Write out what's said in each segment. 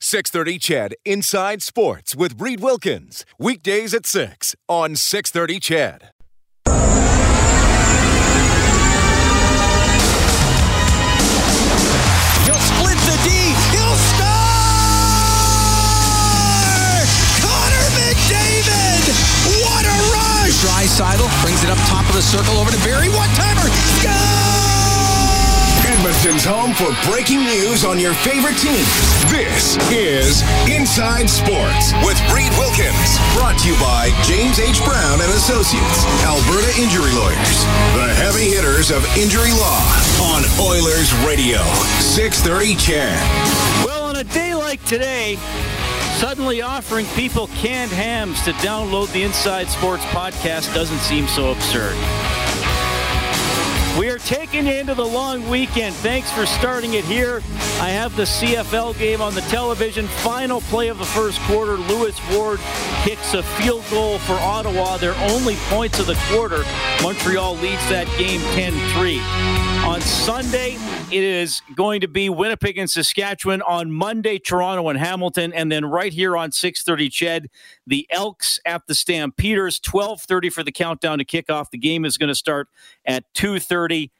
630 CHED Inside Sports with Reed Wilkins. Weekdays at 6 on 630 CHED. He'll split the D. He'll score! Connor McDavid! What a rush! Draisaitl brings it up top of the circle over to Barrie. One timer. Edmonton's home for breaking news on your favorite teams. This is Inside Sports with Reed Wilkins. Brought to you by James H. Brown and Associates, Alberta Injury Lawyers, the heavy hitters of injury law on Oilers Radio, 630 CHED. Well, on a day like today, suddenly offering people canned hams to download the Inside Sports podcast doesn't seem so absurd. We are taking you into the long weekend. Thanks for starting it here. I have the CFL game on the television. Final play of the first quarter. Lewis Ward kicks a field goal for Ottawa. Their only points of the quarter. Montreal leads that game 10 3. On Sunday, it is going to be Winnipeg and Saskatchewan. On Monday, Toronto and Hamilton. And then right here on 630 Ched, the Elks at the Stampeders. 1230 for the countdown to kick off. The game is going to start at 230.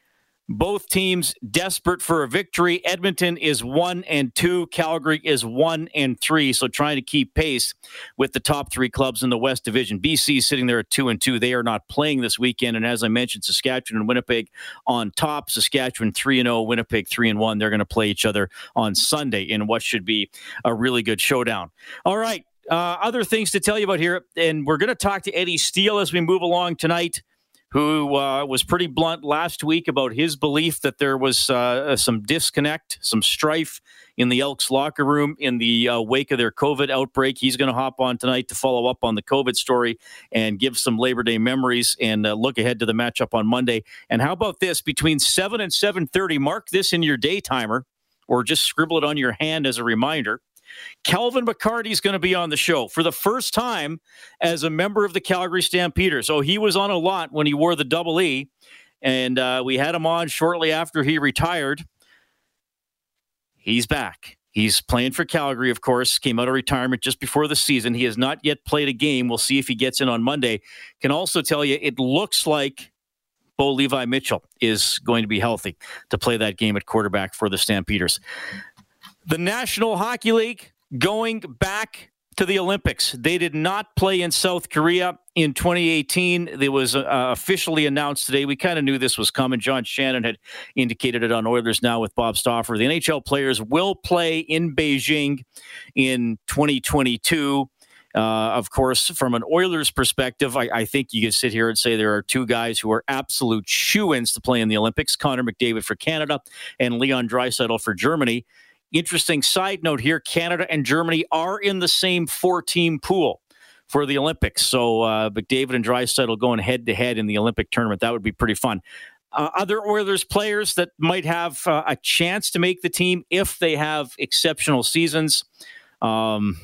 Both teams desperate for a victory. Edmonton is one and two. Calgary is one and three. So trying to keep pace with the top three clubs in the West Division. BC is sitting there at two and two. They are not playing this weekend. And as I mentioned, Saskatchewan and Winnipeg on top. Saskatchewan three and zero. Winnipeg three and one. They're going to play each other on Sunday in what should be a really good showdown. All right. Uh, other things to tell you about here, and we're going to talk to Eddie Steele as we move along tonight who uh, was pretty blunt last week about his belief that there was uh, some disconnect, some strife in the Elks locker room in the uh, wake of their COVID outbreak. He's going to hop on tonight to follow up on the COVID story and give some Labor Day memories and uh, look ahead to the matchup on Monday. And how about this? Between seven and seven thirty, mark this in your day timer, or just scribble it on your hand as a reminder. Calvin McCarty is going to be on the show for the first time as a member of the Calgary Stampeders. So he was on a lot when he wore the double E, and uh, we had him on shortly after he retired. He's back. He's playing for Calgary, of course. Came out of retirement just before the season. He has not yet played a game. We'll see if he gets in on Monday. Can also tell you it looks like Bo Levi Mitchell is going to be healthy to play that game at quarterback for the Stampeders. The National Hockey League going back to the Olympics. They did not play in South Korea in 2018. It was uh, officially announced today. We kind of knew this was coming. John Shannon had indicated it on Oilers Now with Bob Stauffer. The NHL players will play in Beijing in 2022. Uh, of course, from an Oilers perspective, I, I, think you can sit here and say there are two guys who are absolute shoe ins to play in the Olympics Connor McDavid for Canada and Leon Draisaitl for Germany. Interesting side note here Canada and Germany are in the same four team pool for the Olympics. So uh, McDavid and Draisaitl going head to head in the Olympic tournament. That would be pretty fun. Uh, other Oilers players that might have uh, a chance to make the team if they have exceptional seasons. Um,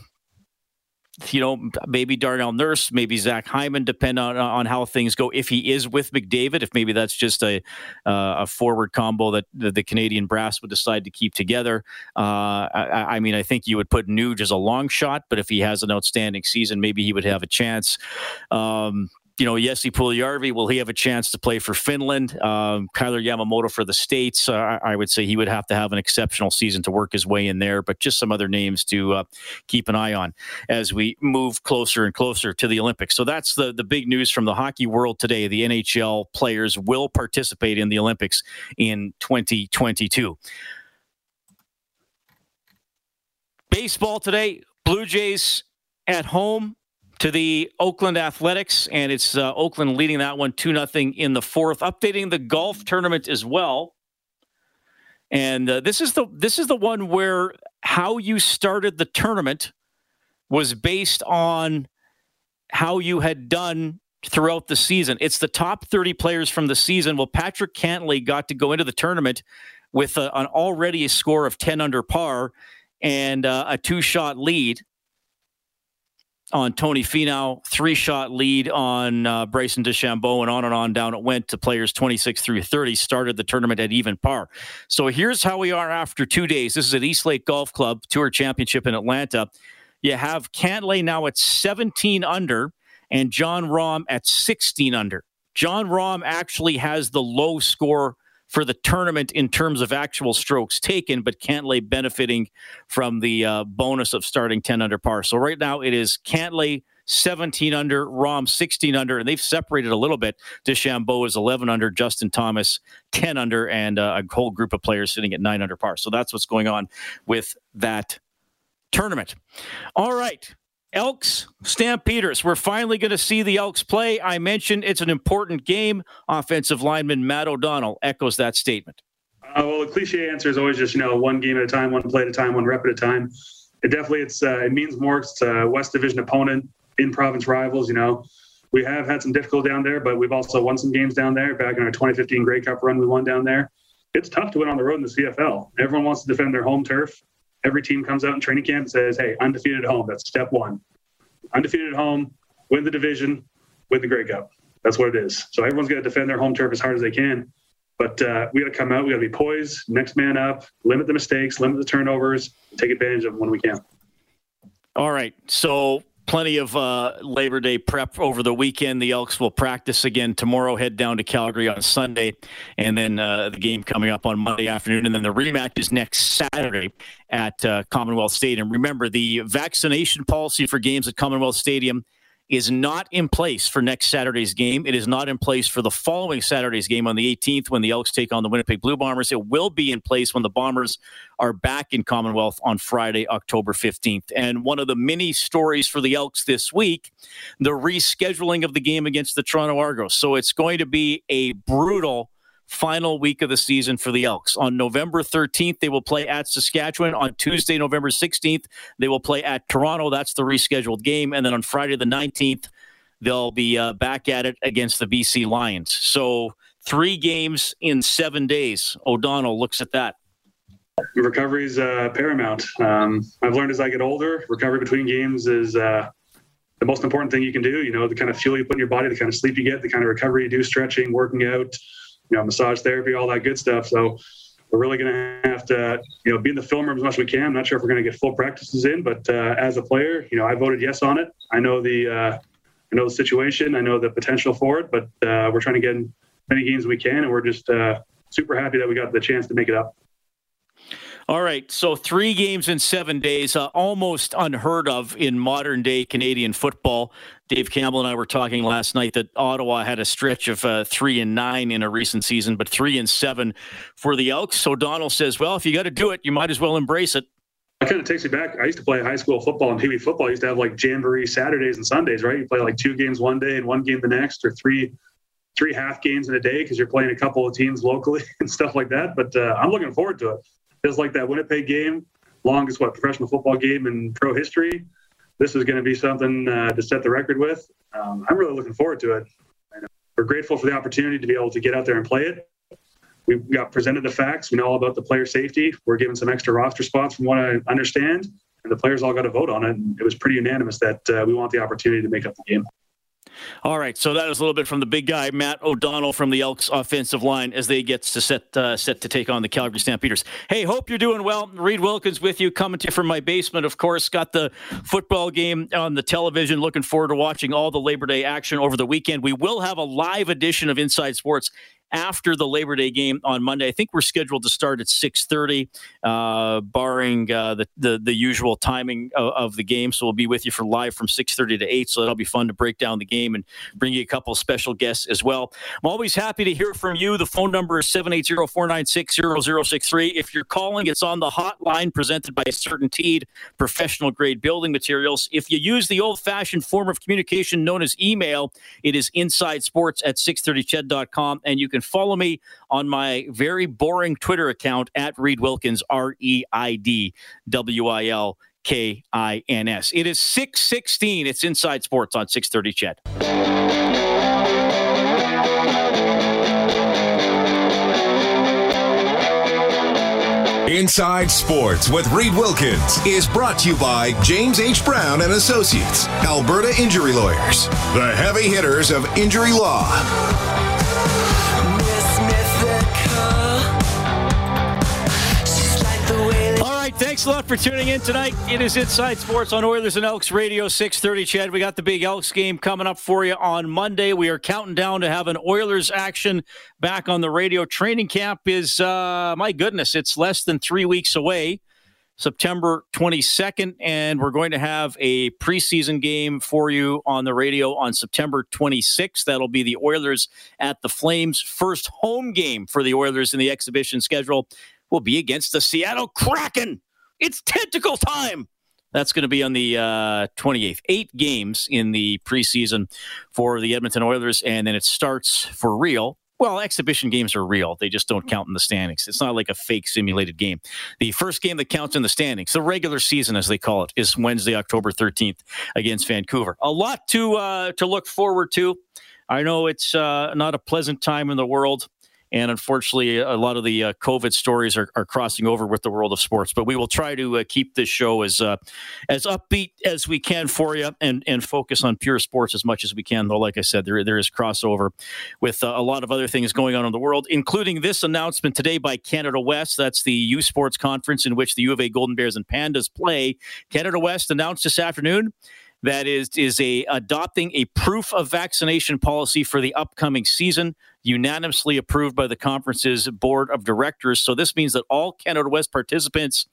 you know, maybe Darnell Nurse, maybe Zach Hyman, depend on on how things go. If he is with McDavid, if maybe that's just a uh, a forward combo that the, the, Canadian brass would decide to keep together. Uh, I, I, mean, I think you would put Nuge as a long shot, but if he has an outstanding season, maybe he would have a chance. Um, you know, Jesse Puljujarvi, will he have a chance to play for Finland? Um, Kailer Yamamoto for the States. Uh, I would say he would have to have an exceptional season to work his way in there, but just some other names to uh, keep an eye on as we move closer and closer to the Olympics. So that's the, the big news from the hockey world today. The NHL players will participate in the Olympics in 2022. Baseball today, Blue Jays at home to the Oakland Athletics, and it's uh, Oakland leading that one 2 nothing in the fourth. Updating the golf tournament as well. And uh, this is the this is the one where how you started the tournament was based on how you had done throughout the season. It's the top 30 players from the season. Well, Patrick Cantlay got to go into the tournament with a, an already a score of 10 under par and uh, a two shot lead on Tony Finau, three shot lead on uh, Bryson DeChambeau, and on and on down it went to players 26 through 30. Started the tournament at even par. So here's how we are after two days. This is at East Lake Golf Club Tour Championship in Atlanta. You have Cantlay now at 17 under and Jon Rahm at 16 under. Jon Rahm actually has the low score for the tournament in terms of actual strokes taken, but Cantlay benefiting from the uh, bonus of starting 10 under par. So right now it is Cantlay 17 under, Rahm 16 under, and they've separated a little bit. DeChambeau is 11 under, Justin Thomas 10 under, and uh, a whole group of players sitting at 9 under par. So that's what's going on with that tournament. All right. Elks, Stampeders. We're finally going to see the Elks play. I mentioned it's an important game. Offensive lineman Matt O'Donnell echoes that statement. Uh, well, the cliche answer is always just you know one game at a time, one play at a time, one rep at a time. It definitely it's uh, it means more. It's a West Division opponent, in province rivals. You know, we have had some difficulty down there, but we've also won some games down there. Back in our 2015 Grey Cup run, we won down there. It's tough to win on the road in the CFL. Everyone wants to defend their home turf every team comes out in training camp and says, hey, undefeated at home. That's step one. Undefeated at home, win the division, win the Grey Cup. That's what it is. So everyone's got to defend their home turf as hard as they can. But uh, we got to come out. We got to be poised, next man up, limit the mistakes, limit the turnovers, take advantage of them when we can. All right. So plenty of uh, Labor Day prep over the weekend. The Elks will practice again tomorrow, head down to Calgary on Sunday, and then uh, the game coming up on Monday afternoon. And then the rematch is next Saturday at uh, Commonwealth Stadium. Remember, the vaccination policy for games at Commonwealth Stadium is not in place for next Saturday's game. It is not in place for the following Saturday's game on the 18th when the Elks take on the Winnipeg Blue Bombers. It will be in place when the Bombers are back in Commonwealth on Friday, October 15th. And one of the many stories for the Elks this week, the rescheduling of the game against the Toronto Argos. So it's going to be a brutal final week of the season for the Elks. On November 13th, they will play at Saskatchewan. On Tuesday, November 16th, they will play at Toronto. That's the rescheduled game. And then on Friday, the 19th, they'll be uh, back at it against the BC Lions. So three games in seven days. O'Donnell looks at that. Recovery is uh, paramount. Um, I've learned as I get older, recovery between games is uh, the most important thing you can do. You know, the kind of fuel you put in your body, the kind of sleep you get, the kind of recovery you do, stretching, working out, you know, massage therapy, all that good stuff. So we're really going to have to, you know, be in the film room as much as we can. I'm not sure if we're going to get full practices in, but uh, as a player, you know, I voted yes on it. I know the, uh, I know the situation. I know the potential for it, but uh, we're trying to get in many games we can, and we're just uh, super happy that we got the chance to make it up. All right, so three games in seven days, uh, almost unheard of in modern day Canadian football. Dave Campbell and I were talking last night that Ottawa had a stretch of uh, three and nine in a recent season, but three and seven for the Elks. So Donald says, "Well, if you got to do it, you might as well embrace it." That kind of takes me back. I used to play high school football and TV football. I used to have like jamboree Saturdays and Sundays, right? You play like two games one day and one game the next, or three three half games in a day because you're playing a couple of teams locally and stuff like that. But uh, I'm looking forward to it just like that Winnipeg game, longest what professional football game in pro history. This is going to be something uh, to set the record with. Um, I'm really looking forward to it. We're grateful for the opportunity to be able to get out there and play it. We got presented the facts. We know all about the player safety. We're given some extra roster spots from what I understand, and the players all got to vote on it. And it was pretty unanimous that uh, we want the opportunity to make up the game. All right, so that is a little bit from the big guy, Matt O'Donnell from the Elks offensive line as they get to set uh, set to take on the Calgary Stampeders. Hey, hope you're doing well. Reed Wilkins with you, coming to you from my basement. Of course, got the football game on the television. Looking forward to watching all the Labor Day action over the weekend. We will have a live edition of Inside Sports after the Labor Day game on Monday. I think we're scheduled to start at 6:30, uh, barring uh, the, the, the usual timing of, of, the game. So we'll be with you for live from 6:30 to 8. So that'll be fun to break down the game and bring you a couple special guests as well. I'm always happy to hear from you. The phone number is 780-496-0063. If you're calling, it's on the hotline presented by Certainteed Professional Grade Building Materials. If you use the old-fashioned form of communication known as email, it is inside sports at 630ched.com and you can follow me on my very boring Twitter account at Reed Wilkins, R E I D W I L K I N S. It is 616. It's Inside Sports on 630 CHED. Inside Sports with Reed Wilkins is brought to you by James H. Brown and Associates, Alberta Injury Lawyers, the heavy hitters of injury law. Thanks a lot for tuning in tonight. It is Inside Sports on Oilers and Elks Radio 630 CHED, We got the big Elks game coming up for you on Monday. We are counting down to have an Oilers action back on the radio. Training camp is, uh, my goodness, it's less than three weeks away. September 22nd, and we're going to have a preseason game for you on the radio on September 26th. That'll be the Oilers at the Flames. First home game for the Oilers in the exhibition schedule will be against the Seattle Kraken. It's tentacle time. That's going to be on the uh, 28th. Eight games in the preseason for the Edmonton Oilers, and then it starts for real. Well, exhibition games are real. They just don't count in the standings. It's not like a fake simulated game. The first game that counts in the standings, the regular season as they call it, is Wednesday, October 13th against Vancouver. A lot to uh, to look forward to. I know it's uh, not a pleasant time in the world. And unfortunately, a lot of the uh, COVID stories are, are, crossing over with the world of sports. But we will try to uh, keep this show as uh, as upbeat as we can for you, and and focus on pure sports as much as we can. Though, like I said, there there is crossover with uh, a lot of other things going on in the world, including this announcement today by Canada West. That's the U Sports Conference in which the U of A Golden Bears and Pandas play. Canada West announced this afternoon that is is a adopting a proof of vaccination policy for the upcoming season unanimously approved by the conference's board of directors. So this means that all canada west participants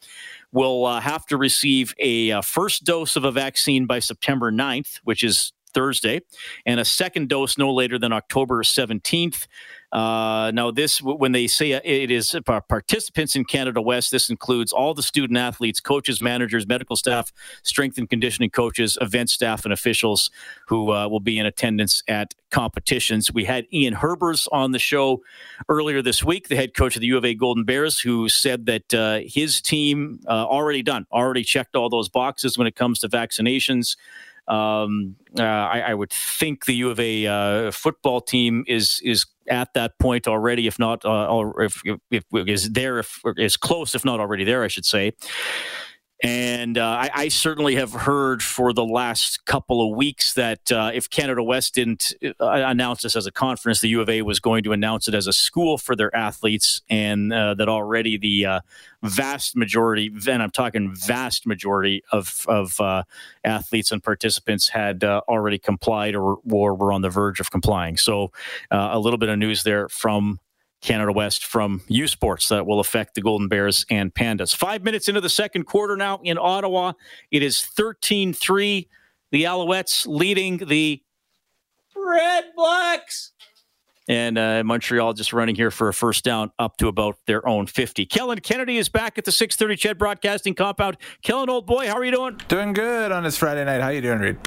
will uh, have to receive a uh, first dose of a vaccine by september 9th which is thursday and a second dose no later than october 17th uh, now, this when they say it is participants in Canada West, this includes all the student athletes, coaches, managers, medical staff, strength and conditioning coaches, event staff, and officials who uh, will be in attendance at competitions. We had Ian Herbers on the show earlier this week, the head coach of the U of A Golden Bears, who said that uh, his team uh, already done, already checked all those boxes when it comes to vaccinations. Um, uh, I, I, would think the U of A uh, football team is is at that point already, if not, uh, if, if, if is there, if is close, if not already there, I should say. And uh, I, I, certainly have heard for the last couple of weeks that uh, if Canada West didn't uh, announce this as a conference, the U of A was going to announce it as a school for their athletes, and uh, that already the uh, vast majority, and I'm talking vast majority of, of uh, athletes and participants had already complied or, or were on the verge of complying. So a little bit of news there from Canada West from U Sports that will affect the Golden Bears and Pandas. Five minutes into the second quarter now in Ottawa. It is 13 3. The Alouettes leading the Red Blacks. And uh, Montreal just running here for a first down up to about their own 50. Kellen Kennedy is back at the 630 CHED Broadcasting Compound. Kellen, old boy, how are you doing? Doing good on this Friday night. How are you doing, Reid?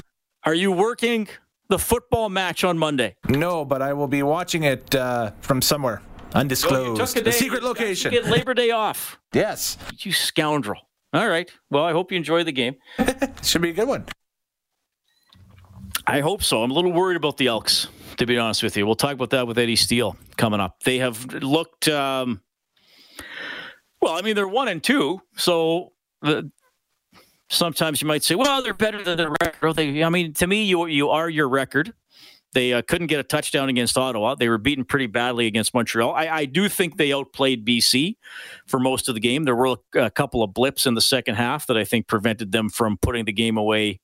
Are you working the football match on Monday? No, but I will be watching it uh, from somewhere. Undisclosed. A, secret location. get Labor Day off. yes. You scoundrel. All right. Well, I hope you enjoy the game. Should be a good one. I hope so. I'm a little worried about the Elks, to be honest with you. We'll talk about that with Eddie Steele coming up. They have looked. Um, well, I mean, they're one and two, so the, sometimes you might say, "Well, they're better than the record." They, I mean, to me, you you are your record. They uh, couldn't get a touchdown against Ottawa. They were beaten pretty badly against Montreal. I, I, do think they outplayed BC for most of the game. There were a couple of blips in the second half that I think prevented them from putting the game away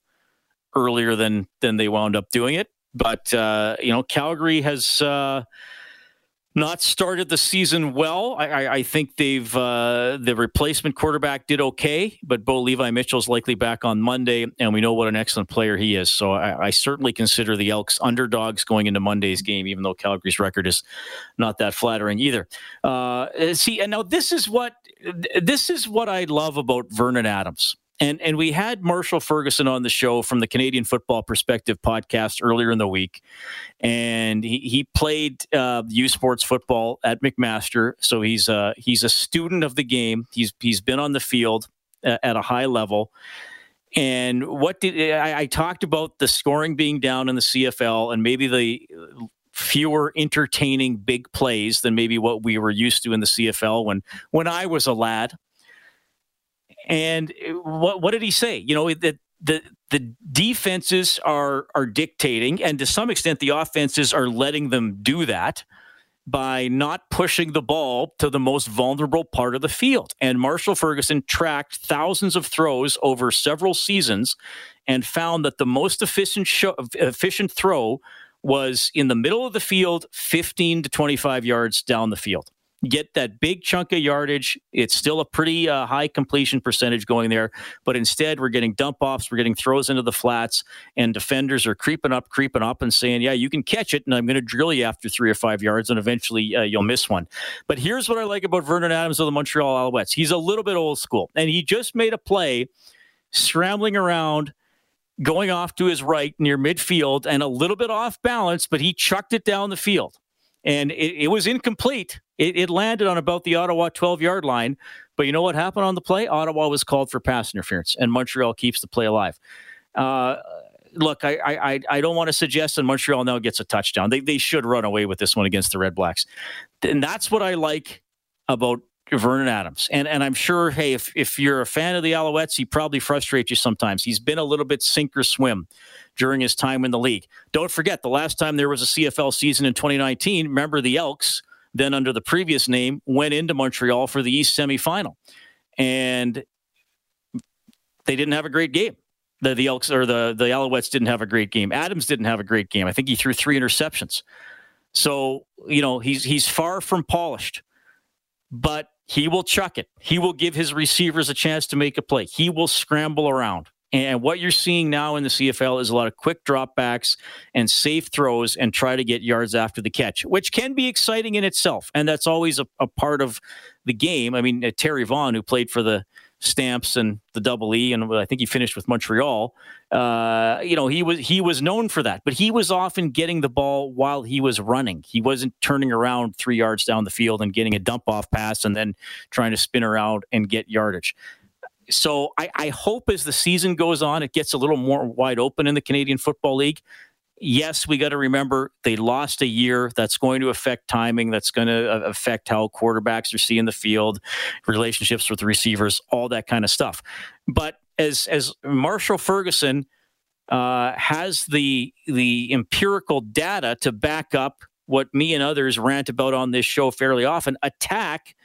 earlier than than they wound up doing it. But uh, you know, Calgary has. Uh, not started the season well. I, I, I think they've uh, the replacement quarterback did okay, but Bo Levi Mitchell's likely back on Monday, and we know what an excellent player he is. So I, I, certainly consider the Elks underdogs going into Monday's game, even though Calgary's record is not that flattering either. Uh, see, and now this is what this is what I love about Vernon Adams And and we had Marshall Ferguson on the show from the Canadian Football Perspective podcast earlier in the week, and he, he played uh, U Sports football at McMaster, so he's uh, he's a student of the game. He's he's been on the field uh, at a high level. And what did I, I talked about the scoring being down in the CFL and maybe the fewer entertaining big plays than maybe what we were used to in the CFL when when I was a lad. And uh, what what did he say? You know that the the defenses are are dictating, and to some extent, the offenses are letting them do that by not pushing the ball to the most vulnerable part of the field. And Marshall Ferguson tracked thousands of throws over several seasons and found that the most efficient show, efficient throw was in the middle of the field, 15 to 25 yards down the field get that big chunk of yardage. It's still a pretty uh, high completion percentage going there, but instead we're getting dump offs, we're getting throws into the flats, and defenders are creeping up, creeping up, and saying, "Yeah, you can catch it, and I'm going to drill you after three or five yards, and eventually uh, you'll miss one." But here's what I like about Vernon Adams of the Montreal Alouettes: he's a little bit old school, and he just made a play, scrambling around. Going off to his right near midfield and a little bit off balance, but he chucked it down the field and it, it was incomplete. It, it, landed on about the Ottawa 12 yard line. But you know what happened on the play? Ottawa was called for pass interference, and Montreal keeps the play alive. Uh, look, I, I, I don't want to suggest that Montreal now gets a touchdown. They, they should run away with this one against the Red Blacks. And that's what I like about Vernon Adams. And and I'm sure, hey, if, if you're a fan of the Alouettes, he probably frustrates you sometimes. He's been a little bit sink or swim during his time in the league. Don't forget, the last time there was a CFL season in 2019, remember the Elks, then under the previous name, went into Montreal for the East semifinal. And they didn't have a great game. The, the Elks or the, the Alouettes didn't have a great game. Adams didn't have a great game. I think he threw three interceptions. So, you know, he's he's far from polished. But he will chuck it. He will give his receivers a chance to make a play. He will scramble around. And what you're seeing now in the CFL is a lot of quick dropbacks and safe throws and try to get yards after the catch, which can be exciting in itself. And that's always a, a part of the game. I mean, uh, Terry Vaughn, who played for the Stamps and the Double E, and I think he finished with Montreal. Uh, you know, he was he was known for that, but he was often getting the ball while he was running. He wasn't turning around three yards down the field and getting a dump off pass and then trying to spin around and get yardage. So I, I hope as the season goes on, it gets a little more wide open in the Canadian Football League yes, we got to remember they lost a year. That's going to affect timing. That's going to uh, affect how quarterbacks are seeing the field, relationships with receivers, all that kind of stuff. But as as Marshall Ferguson uh, has the the empirical data to back up what me and others rant about on this show fairly often, attack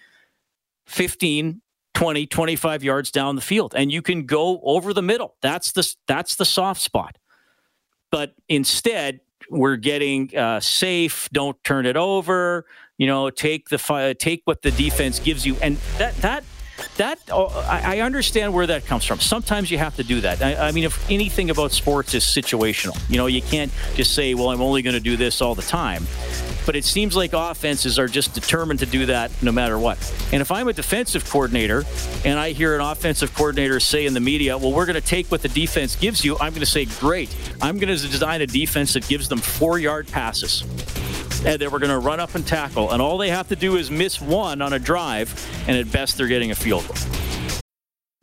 15 20 25 yards down the field and you can go over the middle that's the that's the soft spot but instead, we're getting uh, safe. Don't turn it over. You know, take the take what the defense gives you, and that that that oh, I understand where that comes from. Sometimes you have to do that. I, I, mean, if anything about sports is situational, you know, you can't just say, "Well, I'm only going to do this all the time." But it seems like offenses are just determined to do that no matter what. And if I'm a defensive coordinator and I hear an offensive coordinator say in the media, "Well, we're going to take what the defense gives you," I'm going to say, "Great! I'm going to design a defense that gives them four-yard passes." and they were going to run up and tackle. And all they have to do is miss one on a drive, and at best, they're getting a field goal.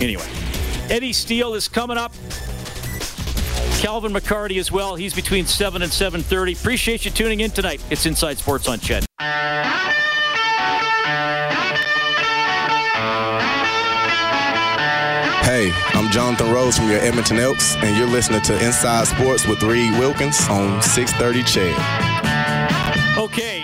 Anyway, Eddie Steele is coming up. Calvin McCarty as well. He's between 7 and 7.30. Appreciate you tuning in tonight. It's Inside Sports on CHED. Hey, I'm Jonathan Rose from your Edmonton Elks, and you're listening to Inside Sports with Reed Wilkins on 630 CHED. Okay,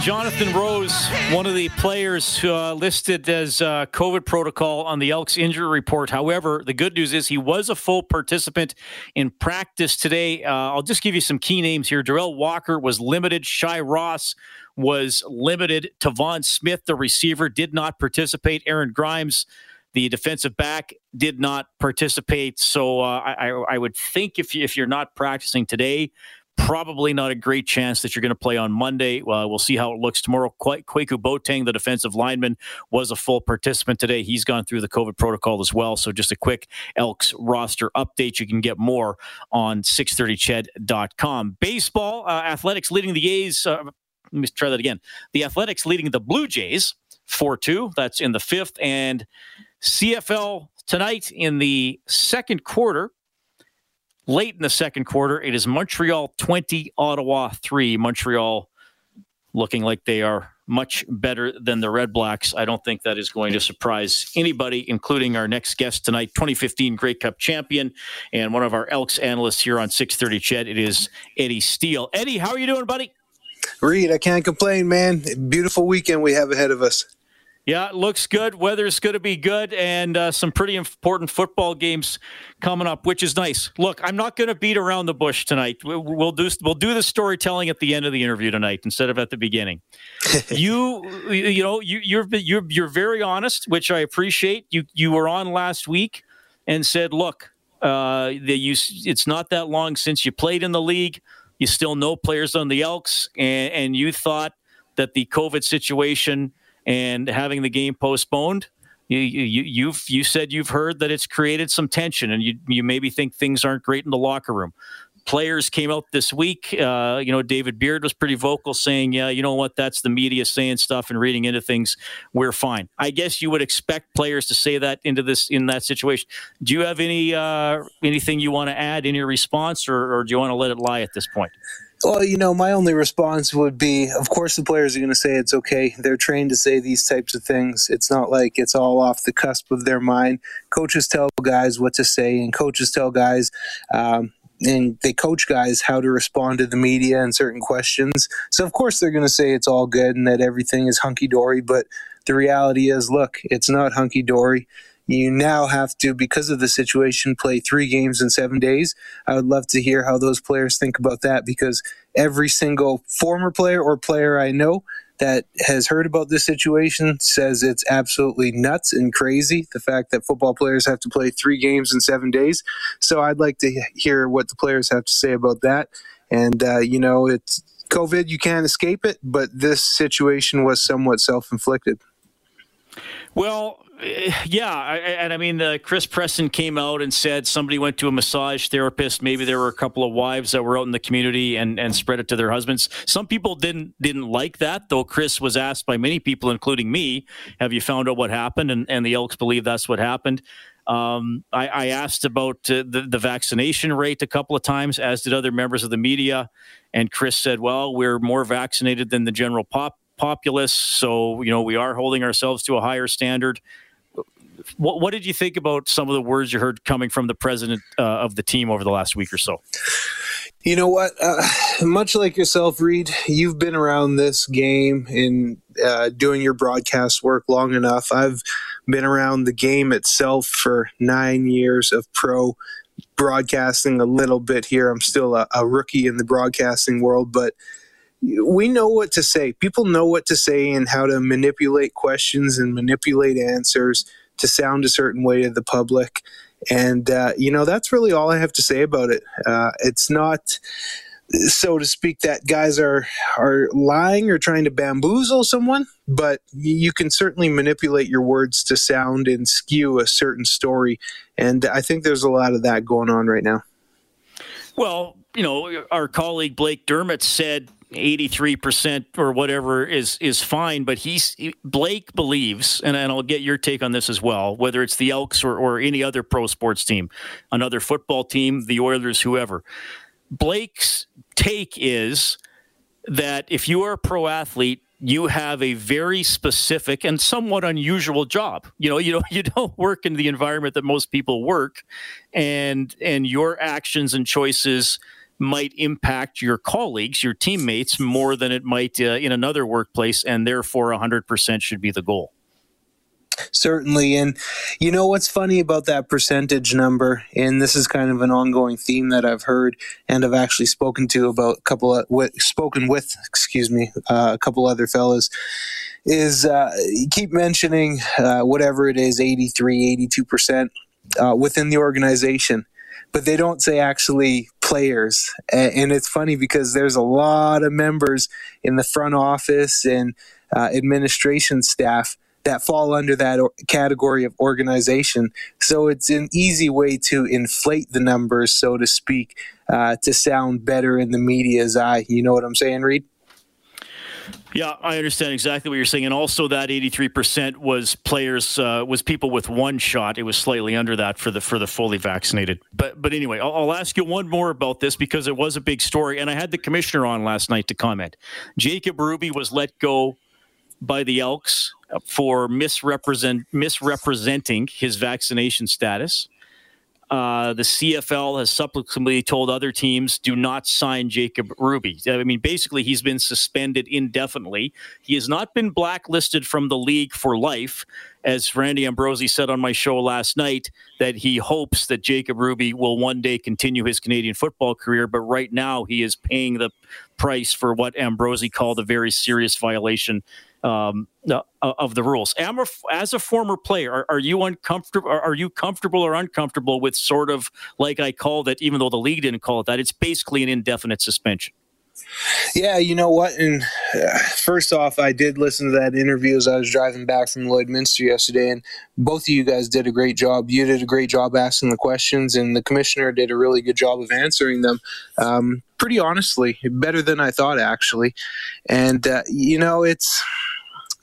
Jonathan Rose, one of the players uh, listed as uh, COVID protocol on the Elks injury report. However, the good news is he was a full participant in practice today. Uh, I'll just give you some key names here. Derel Walker was limited. Shai Ross was limited. Tevaun Smith, the receiver, did not participate. Aaron Grymes, the defensive back, did not participate. So uh, I, I, would think if, you, if you're not practicing today, probably not a great chance that you're going to play on Monday. Well, we'll see how it looks tomorrow. Kwaku Boateng, the defensive lineman, was a full participant today. He's gone through the COVID protocol as well. So just a quick Elks roster update. You can get more on 630ched.com. Baseball, uh, athletics leading the A's. Uh, let me try that again. The athletics leading the Blue Jays 4 2. That's in the fifth. And CFL tonight in the second quarter late in the second quarter. It is Montreal 20, Ottawa 3. Montreal looking like they are much better than the Red Blacks. I don't think that is going to surprise anybody, including our next guest tonight, 2015 Grey Cup champion and one of our Elks analysts here on 630 Ched. It is Eddie Steele. Eddie, how are you doing, buddy? Reed, I can't complain, man. Beautiful weekend we have ahead of us. Yeah, it looks good. Weather's going to be good, and uh, some pretty important football games coming up, which is nice. Look, I'm not going to beat around the bush tonight. We'll do we'll do the storytelling at the end of the interview tonight instead of at the beginning. you you know you you're you're you're very honest, which I appreciate. You you were on last week and said, look, uh, the, you, it's not that long since you played in the league. You still know players on the Elks, and, and you thought that the COVID situation and having the game postponed. You, you, you've you said you've heard that it's created some tension, and you you maybe think things aren't great in the locker room. Players came out this week. Uh, you know, David Beard was pretty vocal, saying, "Yeah, you know what? That's the media saying stuff and reading into things. We're fine." I guess you would expect players to say that into this in that situation. Do you have any uh, anything you want to add in your response, or, or do you want to let it lie at this point? Well, you know, my only response would be of course, the players are going to say it's okay. They're trained to say these types of things. It's not like it's all off the cusp of their mind. Coaches tell guys what to say, and coaches tell guys, um, and they coach guys how to respond to the media and certain questions. So, of course, they're going to say it's all good and that everything is hunky dory. But the reality is, look, it's not hunky dory you now have to, because of the situation, play three games in seven days. I would love to hear how those players think about that because every single former player or player I know that has heard about this situation says it's absolutely nuts and crazy the fact that football players have to play three games in seven days. So I'd like to hear what the players have to say about that. And, uh, you know, it's COVID, you can't escape it, but this situation was somewhat self inflicted. Well, yeah, and I mean, uh, Chris Presson came out and said somebody went to a massage therapist. Maybe there were a couple of wives that were out in the community and, and spread it to their husbands. Some people didn't didn't like that, though. Chris was asked by many people, including me, "Have you found out what happened?" And, and the Elks believe that's what happened. Um, I, I, asked about uh, the, the vaccination rate a couple of times, as did other members of the media, and Chris said, "Well, we're more vaccinated than the general pop populace, so you know we are holding ourselves to a higher standard." What, what did you think about some of the words you heard coming from the president uh, of the team over the last week or so? You know what? Uh, much like yourself, Reed, you've been around this game in uh, doing your broadcast work long enough. I've been around the game itself for nine years of pro broadcasting a little bit here. I'm still a, a rookie in the broadcasting world, but we know what to say. People know what to say and how to manipulate questions and manipulate answers to sound a certain way to the public. And, uh, you know, that's really all I have to say about it. Uh, it's not, so to speak, that guys are, are lying or trying to bamboozle someone, but you can certainly manipulate your words to sound and skew a certain story. And I think there's a lot of that going on right now. Well, you know, our colleague Blake Dermott said 83% or whatever is is fine but he's Blake believes and, and I'll get your take on this as well whether it's the Elks or, or any other pro sports team another football team the Oilers whoever Blake's take is that if you are a pro athlete you have a very specific and somewhat unusual job. You know, you know, you don't work in the environment that most people work, and and your actions and choices might impact your colleagues, your teammates, more than it might uh, in another workplace, and therefore 100% should be the goal. Certainly. And you know what's funny about that percentage number? And this is kind of an ongoing theme that I've heard and I've actually spoken to about a couple of, spoken with, excuse me, uh, a couple other fellows is uh, keep mentioning uh, whatever it is 83 82% uh, within the organization but they don't say actually players and it's funny because there's a lot of members in the front office and uh, administration staff that fall under that category of organization. So it's an easy way to inflate the numbers, so to speak, uh, to sound better in the media's eye. You know what I'm saying, Reed? Yeah, I understand exactly what you're saying, and also that 83% was players uh, was people with one shot. It was slightly under that for the for the fully vaccinated. But but anyway, I'll, I'll ask you one more about this because it was a big story, and I had the commissioner on last night to comment. Jacob Ruby was let go by the Elks for misrepresent misrepresenting his vaccination status. Uh, the CFL has subsequently told other teams do not sign Jacob Ruby. I mean, basically, he's been suspended indefinitely. He has not been blacklisted from the league for life, as Randy Ambrosie said on my show last night, that he hopes that Jacob Ruby will one day continue his Canadian football career. But right now, he is paying the price for what Ambrosie called a very serious violation um, of the rules. A, As a former player, are, are you uncomfortable? Are, you comfortable or uncomfortable with sort of like I called it, even though the league didn't call it that? It's basically an indefinite suspension. Yeah, you know what? And uh, first off, I did listen to that interview as I was driving back from Lloydminster yesterday, and both of you guys did a great job. You did a great job asking the questions, and the commissioner did a really good job of answering them. Um, pretty honestly, better than I thought, actually. And uh, you know, it's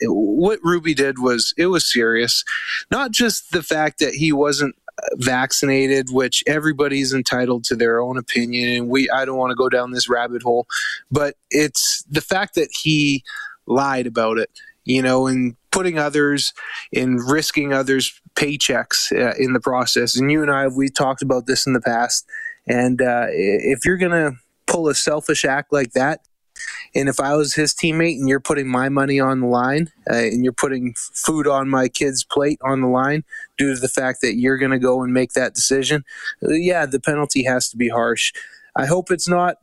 what Ruby did was it was serious. Not just the fact that he wasn't vaccinated, which everybody's entitled to their own opinion, and we I don't want to go down this rabbit hole, but it's the fact that he lied about it, you know, and putting others in risking others' paychecks uh, in the process. And you and I we talked about this in the past, and uh, if you're gonna pull a selfish act like that and if I was his teammate and you're putting my money on the line uh, and you're putting food on my kid's plate on the line due to the fact that you're going to go and make that decision, uh, yeah, the penalty has to be harsh. I hope it's not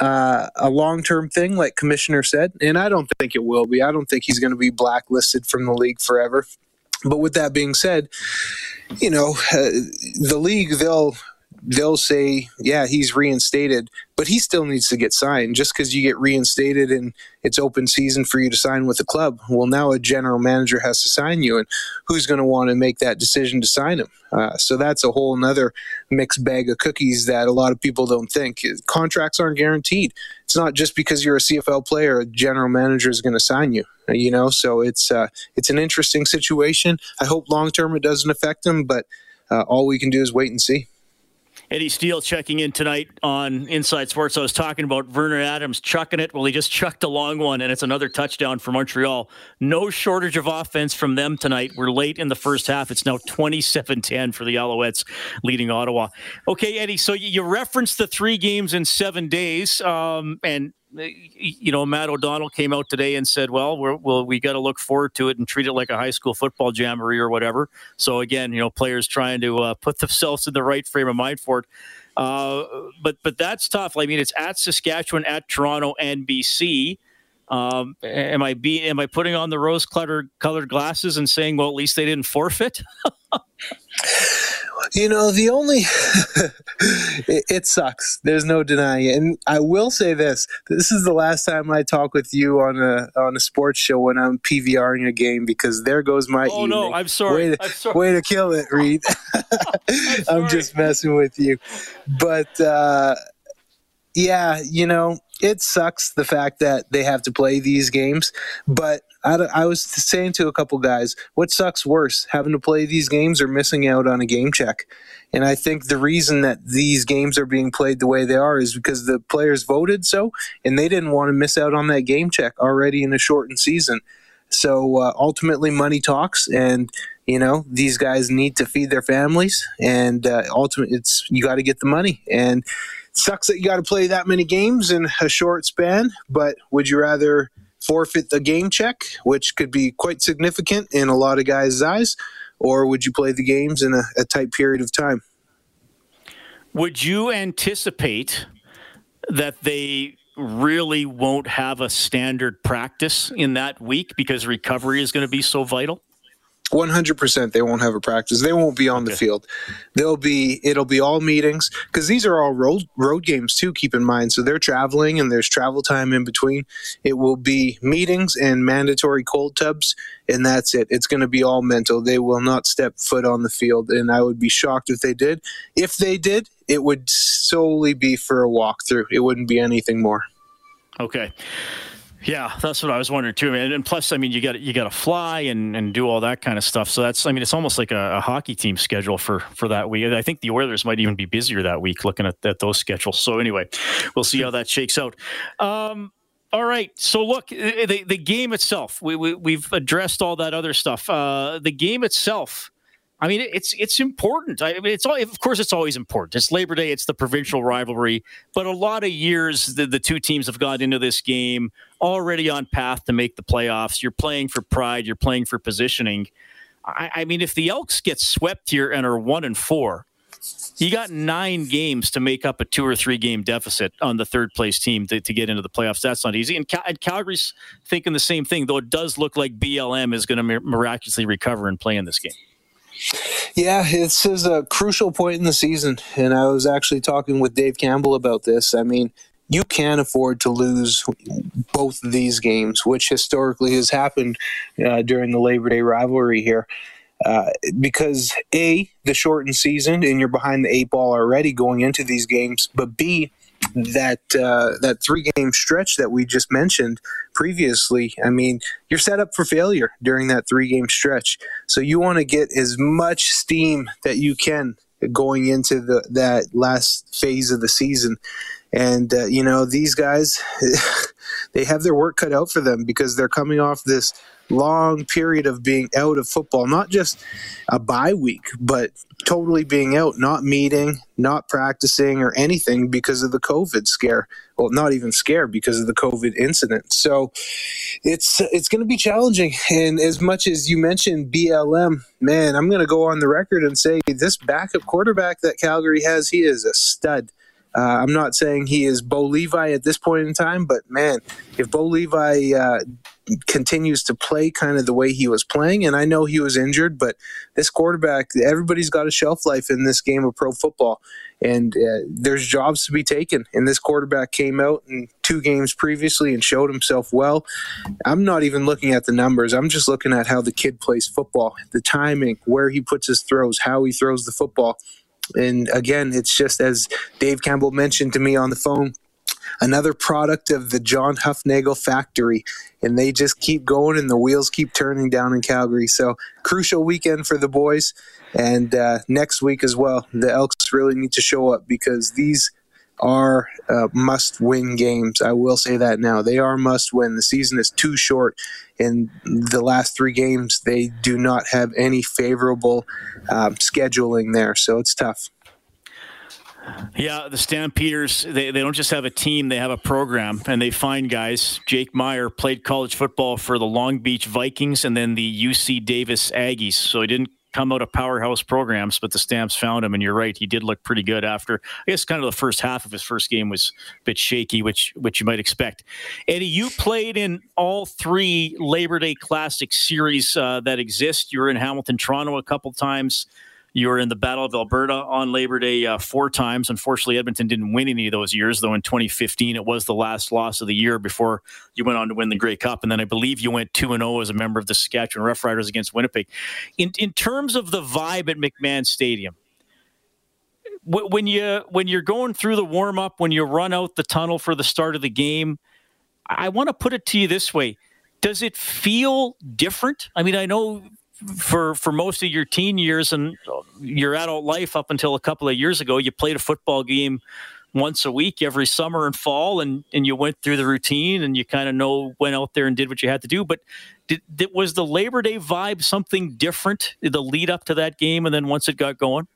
uh, a long term thing, like Commissioner said, and I don't think it will be. I don't think he's going to be blacklisted from the league forever. But with that being said, you know, uh, the league, they'll they'll say, yeah, he's reinstated, but he still needs to get signed. Just because you get reinstated and it's open season for you to sign with the club, well, now a general manager has to sign you, and who's going to want to make that decision to sign him? Uh, so that's a whole other mixed bag of cookies that a lot of people don't think. Contracts aren't guaranteed. It's not just because you're a CFL player, a general manager is going to sign you. You know, so it's uh, it's an interesting situation. I hope long term it doesn't affect him, but uh, all we can do is wait and see. Eddie Steele checking in tonight on Inside Sports. I was talking about Vernon Adams chucking it. Well, he just chucked a long one, and it's another touchdown for Montreal. No shortage of offense from them tonight. We're late in the first half. It's now 27 10 for the Alouettes leading Ottawa. Okay, Eddie, so you referenced the three games in seven days, um, and you know, Matt O'Donnell came out today and said, "Well, we're, well, we got to look forward to it and treat it like a high school football jamboree or whatever." So again, you know, players trying to uh, put themselves in the right frame of mind for it. Uh, but but that's tough. I mean, it's at Saskatchewan, at Toronto, and BC. Um, am I be am I putting on the rose colored colored glasses and saying, well, at least they didn't forfeit? You know, the only it, it, sucks. There's no denying it. And I will say this: this is the last time I talk with you on a on a sports show when I'm PVRing a game because there goes my. Oh evening. no! I'm sorry. Way to, I'm sorry. Way to kill it, Reed. I'm, I'm, just messing with you, but uh, yeah, you know, it sucks the fact that they have to play these games, but I, I was saying to a couple guys, what sucks worse, having to play these games or missing out on a game check? And I think the reason that these games are being played the way they are is because the players voted so, and they didn't want to miss out on that game check already in a shortened season. So uh, ultimately, money talks, and you know these guys need to feed their families, and uh, ultimately, it's you got to get the money. And sucks that you got to play that many games in a short span. But would you rather forfeit the game check, which could be quite significant in a lot of guys' eyes, or would you play the games in a, a tight period of time? Would you anticipate that they really won't have a standard practice in that week because recovery is going to be so vital? 100% they won't have a practice. They won't be on okay. the field. They'll be it'll be all meetings because these are all road road games too keep in mind. So they're traveling and there's travel time in between. It will be meetings and mandatory cold tubs and that's it. It's going to be all mental. They will not step foot on the field and i would be shocked if they did. If they did it would solely be for a walkthrough. It wouldn't be anything more. Okay yeah, that's what I was wondering too, man. And plus, I mean, you got you got to fly and, and do all that kind of stuff. So that's, I mean, it's almost like a, a, hockey team schedule for for that week. I think the Oilers might even be busier that week looking at, at those schedules. So anyway, we'll see how that shakes out. Um, all right. So look, the the game itself, we, we we've addressed all that other stuff. Uh, the game itself I mean, it's it's important. I mean, it's all, of course it's always important. It's Labor Day. It's the provincial rivalry. But a lot of years, the, the two teams have got into this game already on path to make the playoffs. You're playing for pride. You're playing for positioning. I, I mean, if the Elks get swept here and are one and four, you got nine games to make up a two or three game deficit on the third place team to, to get into the playoffs. That's not easy. And, Cal- and, Calgary's thinking the same thing, though it does look like BLM is going to miraculously recover and play in this game. Yeah, this is a crucial point in the season. And I was actually talking with Dave Campbell about this. I mean, you can't afford to lose both of these games, which historically has happened uh, during the Labor Day rivalry here. Uh, because A, the shortened season, and you're behind the eight ball already going into these games, but B, that uh, that three game stretch that we just mentioned previously, I mean, you're set up for failure during that three game stretch. So you want to get as much steam that you can going into the that last phase of the season. And uh, you know, these guys, they have their work cut out for them because they're coming off this long period of being out of football, not just a bye week, but totally being out, not meeting, not practicing or anything because of the COVID scare. Well, not even scare because of the COVID incident. So it's it's going to be challenging. And as much as you mentioned BLM, man, I'm going to go on the record and say this backup quarterback that Calgary has, he is a stud. Uh, I'm not saying he is Bo Levi at this point in time, but man, if Bo Levi uh, continues to play kind of the way he was playing. And I know he was injured, but this quarterback, everybody's got a shelf life in this game of pro football. And uh, there's jobs to be taken. And this quarterback came out in two games previously and showed himself well. I'm not even looking at the numbers. I'm just looking at how the kid plays football, the timing, where he puts his throws, how he throws the football. And again, it's just as Dave Campbell mentioned to me on the phone another product of the John Hufnagel factory. And they just keep going and the wheels keep turning down in Calgary. So, crucial weekend for the boys. And uh, next week as well, the Elks really need to show up because these are uh, must win games. I will say that now. They are must win. The season is too short. In the last three games, they do not have any favorable um, scheduling there. So it's tough. Yeah, the Stampeders, they, they don't just have a team, they have a program, and they find guys. Jake Maier played college football for the Long Beach Vikings and then the UC Davis Aggies. So he didn't come out of powerhouse programs, but the Stamps found him. And you're right, he did look pretty good after. I guess kind of the first half of his first game was a bit shaky, which which you might expect. Eddie, you played in all three Labor Day Classic series uh, that exist. You were in Hamilton, Toronto a couple times. You were in the Battle of Alberta on Labor Day uh, four times. Unfortunately, Edmonton didn't win any of those years, though in 2015 it was the last loss of the year before you went on to win the Grey Cup. And then I believe you went 2 0 as a member of the Saskatchewan Roughriders against Winnipeg. In, in terms of the vibe at McMahon Stadium, when you when you're going through the warm up, when you run out the tunnel for the start of the game, I want to put it to you this way: Does it feel different? I mean, I know for for most of your teen years and your adult life up until a couple of years ago, you played a football game once a week every summer and fall and and you went through the routine and you kind of know went out there and did what you had to do but did, did, was the Labor Day vibe something different the lead up to that game, and then once it got going?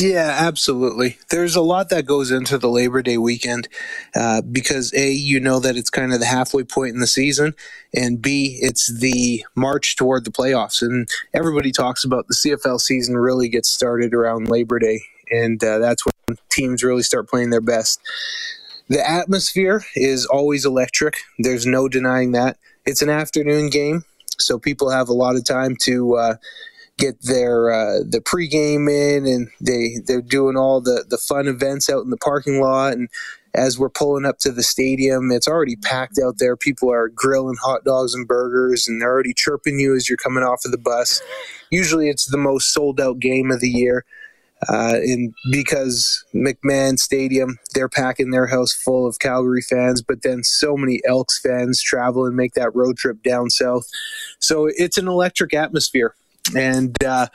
Yeah, absolutely. There's a lot that goes into the Labor Day weekend uh, because A, you know that it's kind of the halfway point in the season, and B, it's the march toward the playoffs. And everybody talks about the CFL season really gets started around Labor Day, and uh, that's when teams really start playing their best. The atmosphere is always electric. There's no denying that. It's an afternoon game, so people have a lot of time to uh, get their uh, the pregame in, and they they're doing all the the fun events out in the parking lot. And as we're pulling up to the stadium, it's already packed out there. People are grilling hot dogs and burgers, and they're already chirping you as you're coming off of the bus. Usually, it's the most sold out game of the year. Uh, and because McMahon Stadium, they're packing their house full of Calgary fans, but then so many Elks fans travel and make that road trip down south. So it's an electric atmosphere. And, uh,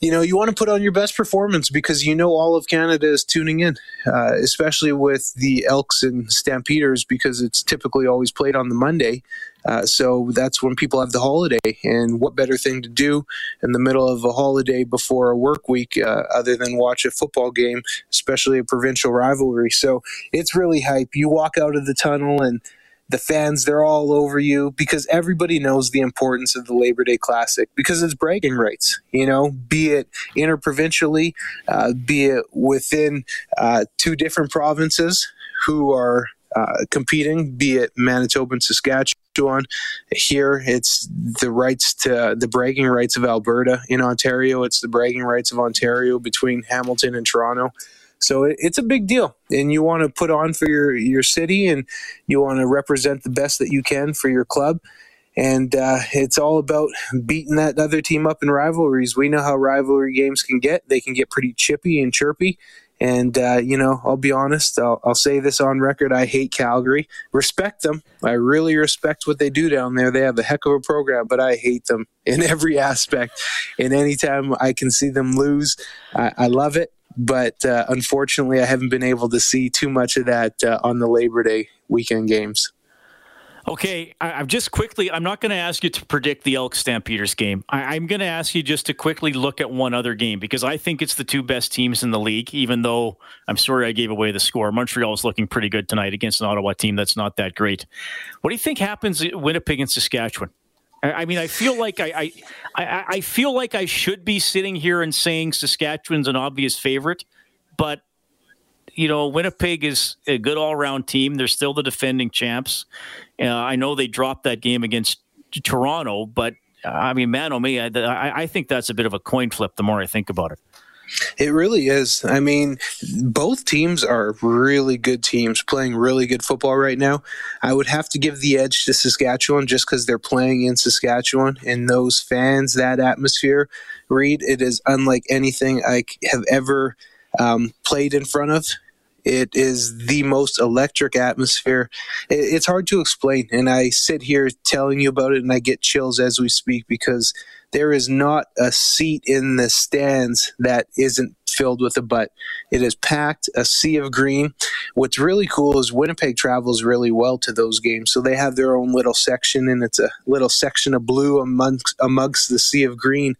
you know, you want to put on your best performance because you know all of Canada is tuning in, uh, especially with the Elks and Stampeders because it's typically always played on the Monday. Uh, so that's when people have the holiday. And what better thing to do in the middle of a holiday before a work week uh, other than watch a football game, especially a provincial rivalry? So it's really hype. You walk out of the tunnel and the fans they're all over you because everybody knows the importance of the labor day classic because it's bragging rights you know be it interprovincially uh, be it within uh, two different provinces who are uh, competing, be it Manitoba and Saskatchewan. Here, it's the rights to the bragging rights of Alberta. In Ontario, it's the bragging rights of Ontario between Hamilton and Toronto. So it, it's a big deal, and you want to put on for your your city, and you want to represent the best that you can for your club. And uh, it's all about beating that other team up in rivalries. We know how rivalry games can get; they can get pretty chippy and chirpy and, uh, you know, I'll be honest, I'll, I'll, say this on record. I hate Calgary. Respect them. I really respect what they do down there. They have a heck of a program, but I hate them in every aspect. And anytime I can see them lose, I, I love it. But uh, unfortunately, I haven't been able to see too much of that uh, on the Labor Day weekend games. Okay, I, am just quickly. I'm not going to ask you to predict the Elk Stampeders game. I, am going to ask you just to quickly look at one other game because I think it's the two best teams in the league. Even though I'm sorry I gave away the score, Montreal is looking pretty good tonight against an Ottawa team that's not that great. What do you think happens at Winnipeg and Saskatchewan? I, mean, I feel like I, I, I feel like I should be sitting here and saying Saskatchewan's an obvious favorite, but you know, Winnipeg is a good all around team. They're still the defending champs. Uh, I know they dropped that game against Toronto, but uh, I mean, man, oh me, I, I think that's a bit of a coin flip the more I think about it. It really is. I mean, both teams are really good teams playing really good football right now. I would have to give the edge to Saskatchewan just because they're playing in Saskatchewan and those fans, that atmosphere. Reed, it is unlike anything I have ever um, played in front of. It is the most electric atmosphere. It's hard to explain. And I sit here telling you about it and I get chills as we speak because there is not a seat in the stands that isn't filled with a butt. It is packed, a sea of green. What's really cool is Winnipeg travels really well to those games. So they have their own little section, and it's a little section of blue amongst, amongst the sea of green.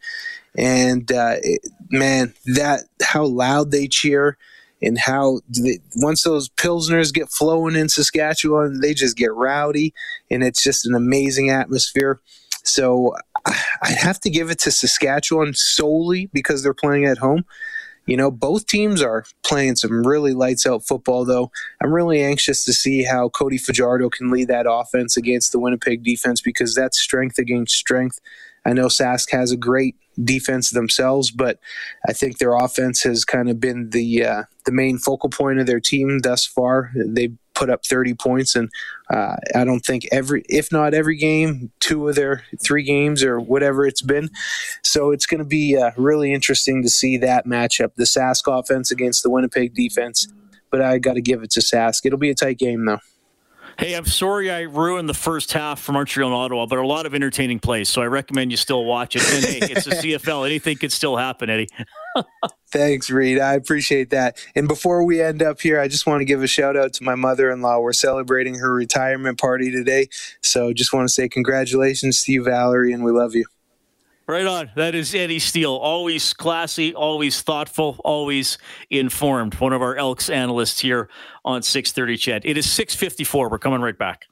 And uh, it, man, that how loud they cheer and how once those pilsners get flowing in Saskatchewan, they just get rowdy, and it's just an amazing atmosphere. So I'd have to give it to Saskatchewan solely because they're playing at home. You know, both teams are playing some really lights out football, though. I'm really anxious to see how Cody Fajardo can lead that offense against the Winnipeg defense because that's strength against strength. I know Sask has a great defense themselves, but I think their offense has kind of been the uh, the main focal point of their team thus far. They put up 30 points, and uh, I don't think every, if not every game, two of their three games or whatever it's been. So it's going to be uh, really interesting to see that matchup: the Sask offense against the Winnipeg defense. But I got to give it to Sask. It'll be a tight game though. Hey, I'm sorry I ruined the first half for Montreal and Ottawa, but a lot of entertaining plays, so I recommend you still watch it. And hey, it's a CFL; anything could still happen, Eddie. Thanks, Reed. I appreciate that. And before we end up here, I just want to give a shout out to my mother in law. We're celebrating her retirement party today. So just want to say congratulations to you, Valerie, and we love you. Right on. That is Eddie Steele. Always classy, always thoughtful, always informed. One of our Elks analysts here on 630 CHED. It is 654. We're coming right back.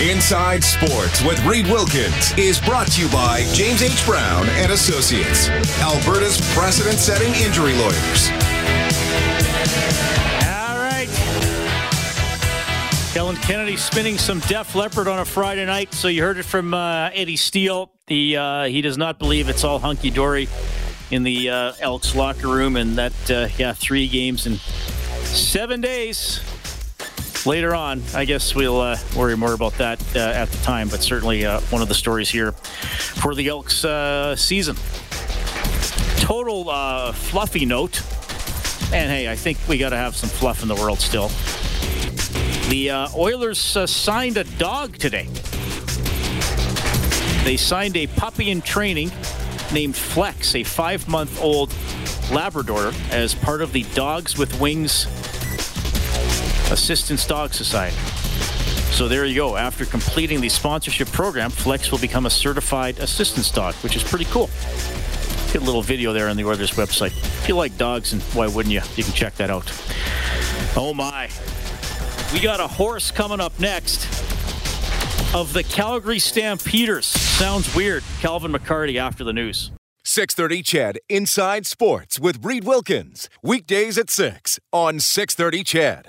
Inside Sports with Reed Wilkins is brought to you by James H. Brown and Associates, Alberta's precedent-setting injury lawyers. Kennedy spinning some Def Leppard on a Friday night. So you heard it from uh, Eddie Steele. He uh, he does not believe it's all hunky dory in the uh, Elks locker room, and that uh, yeah, three games in seven days later on. I guess we'll uh, worry more about that uh, at the time, but certainly one of the stories here for the Elks season. Total fluffy note, and hey, I think we got to have some fluff in the world still. The uh, Oilers signed a dog today. They signed a puppy in training named Flex, a five-month-old Labrador, as part of the Dogs with Wings Assistance Dog Society. So there you go. After completing the sponsorship program, Flex will become a certified assistance dog, which is pretty cool. Get a little video there on the Oilers website. If you like dogs, and why wouldn't you? You can check that out. Oh my. We got a horse coming up next of the Calgary Stampeders. Sounds weird. Calvin McCarty after the news. 630 CHED Inside Sports with Reed Wilkins. Weekdays at 6 on 630 CHED.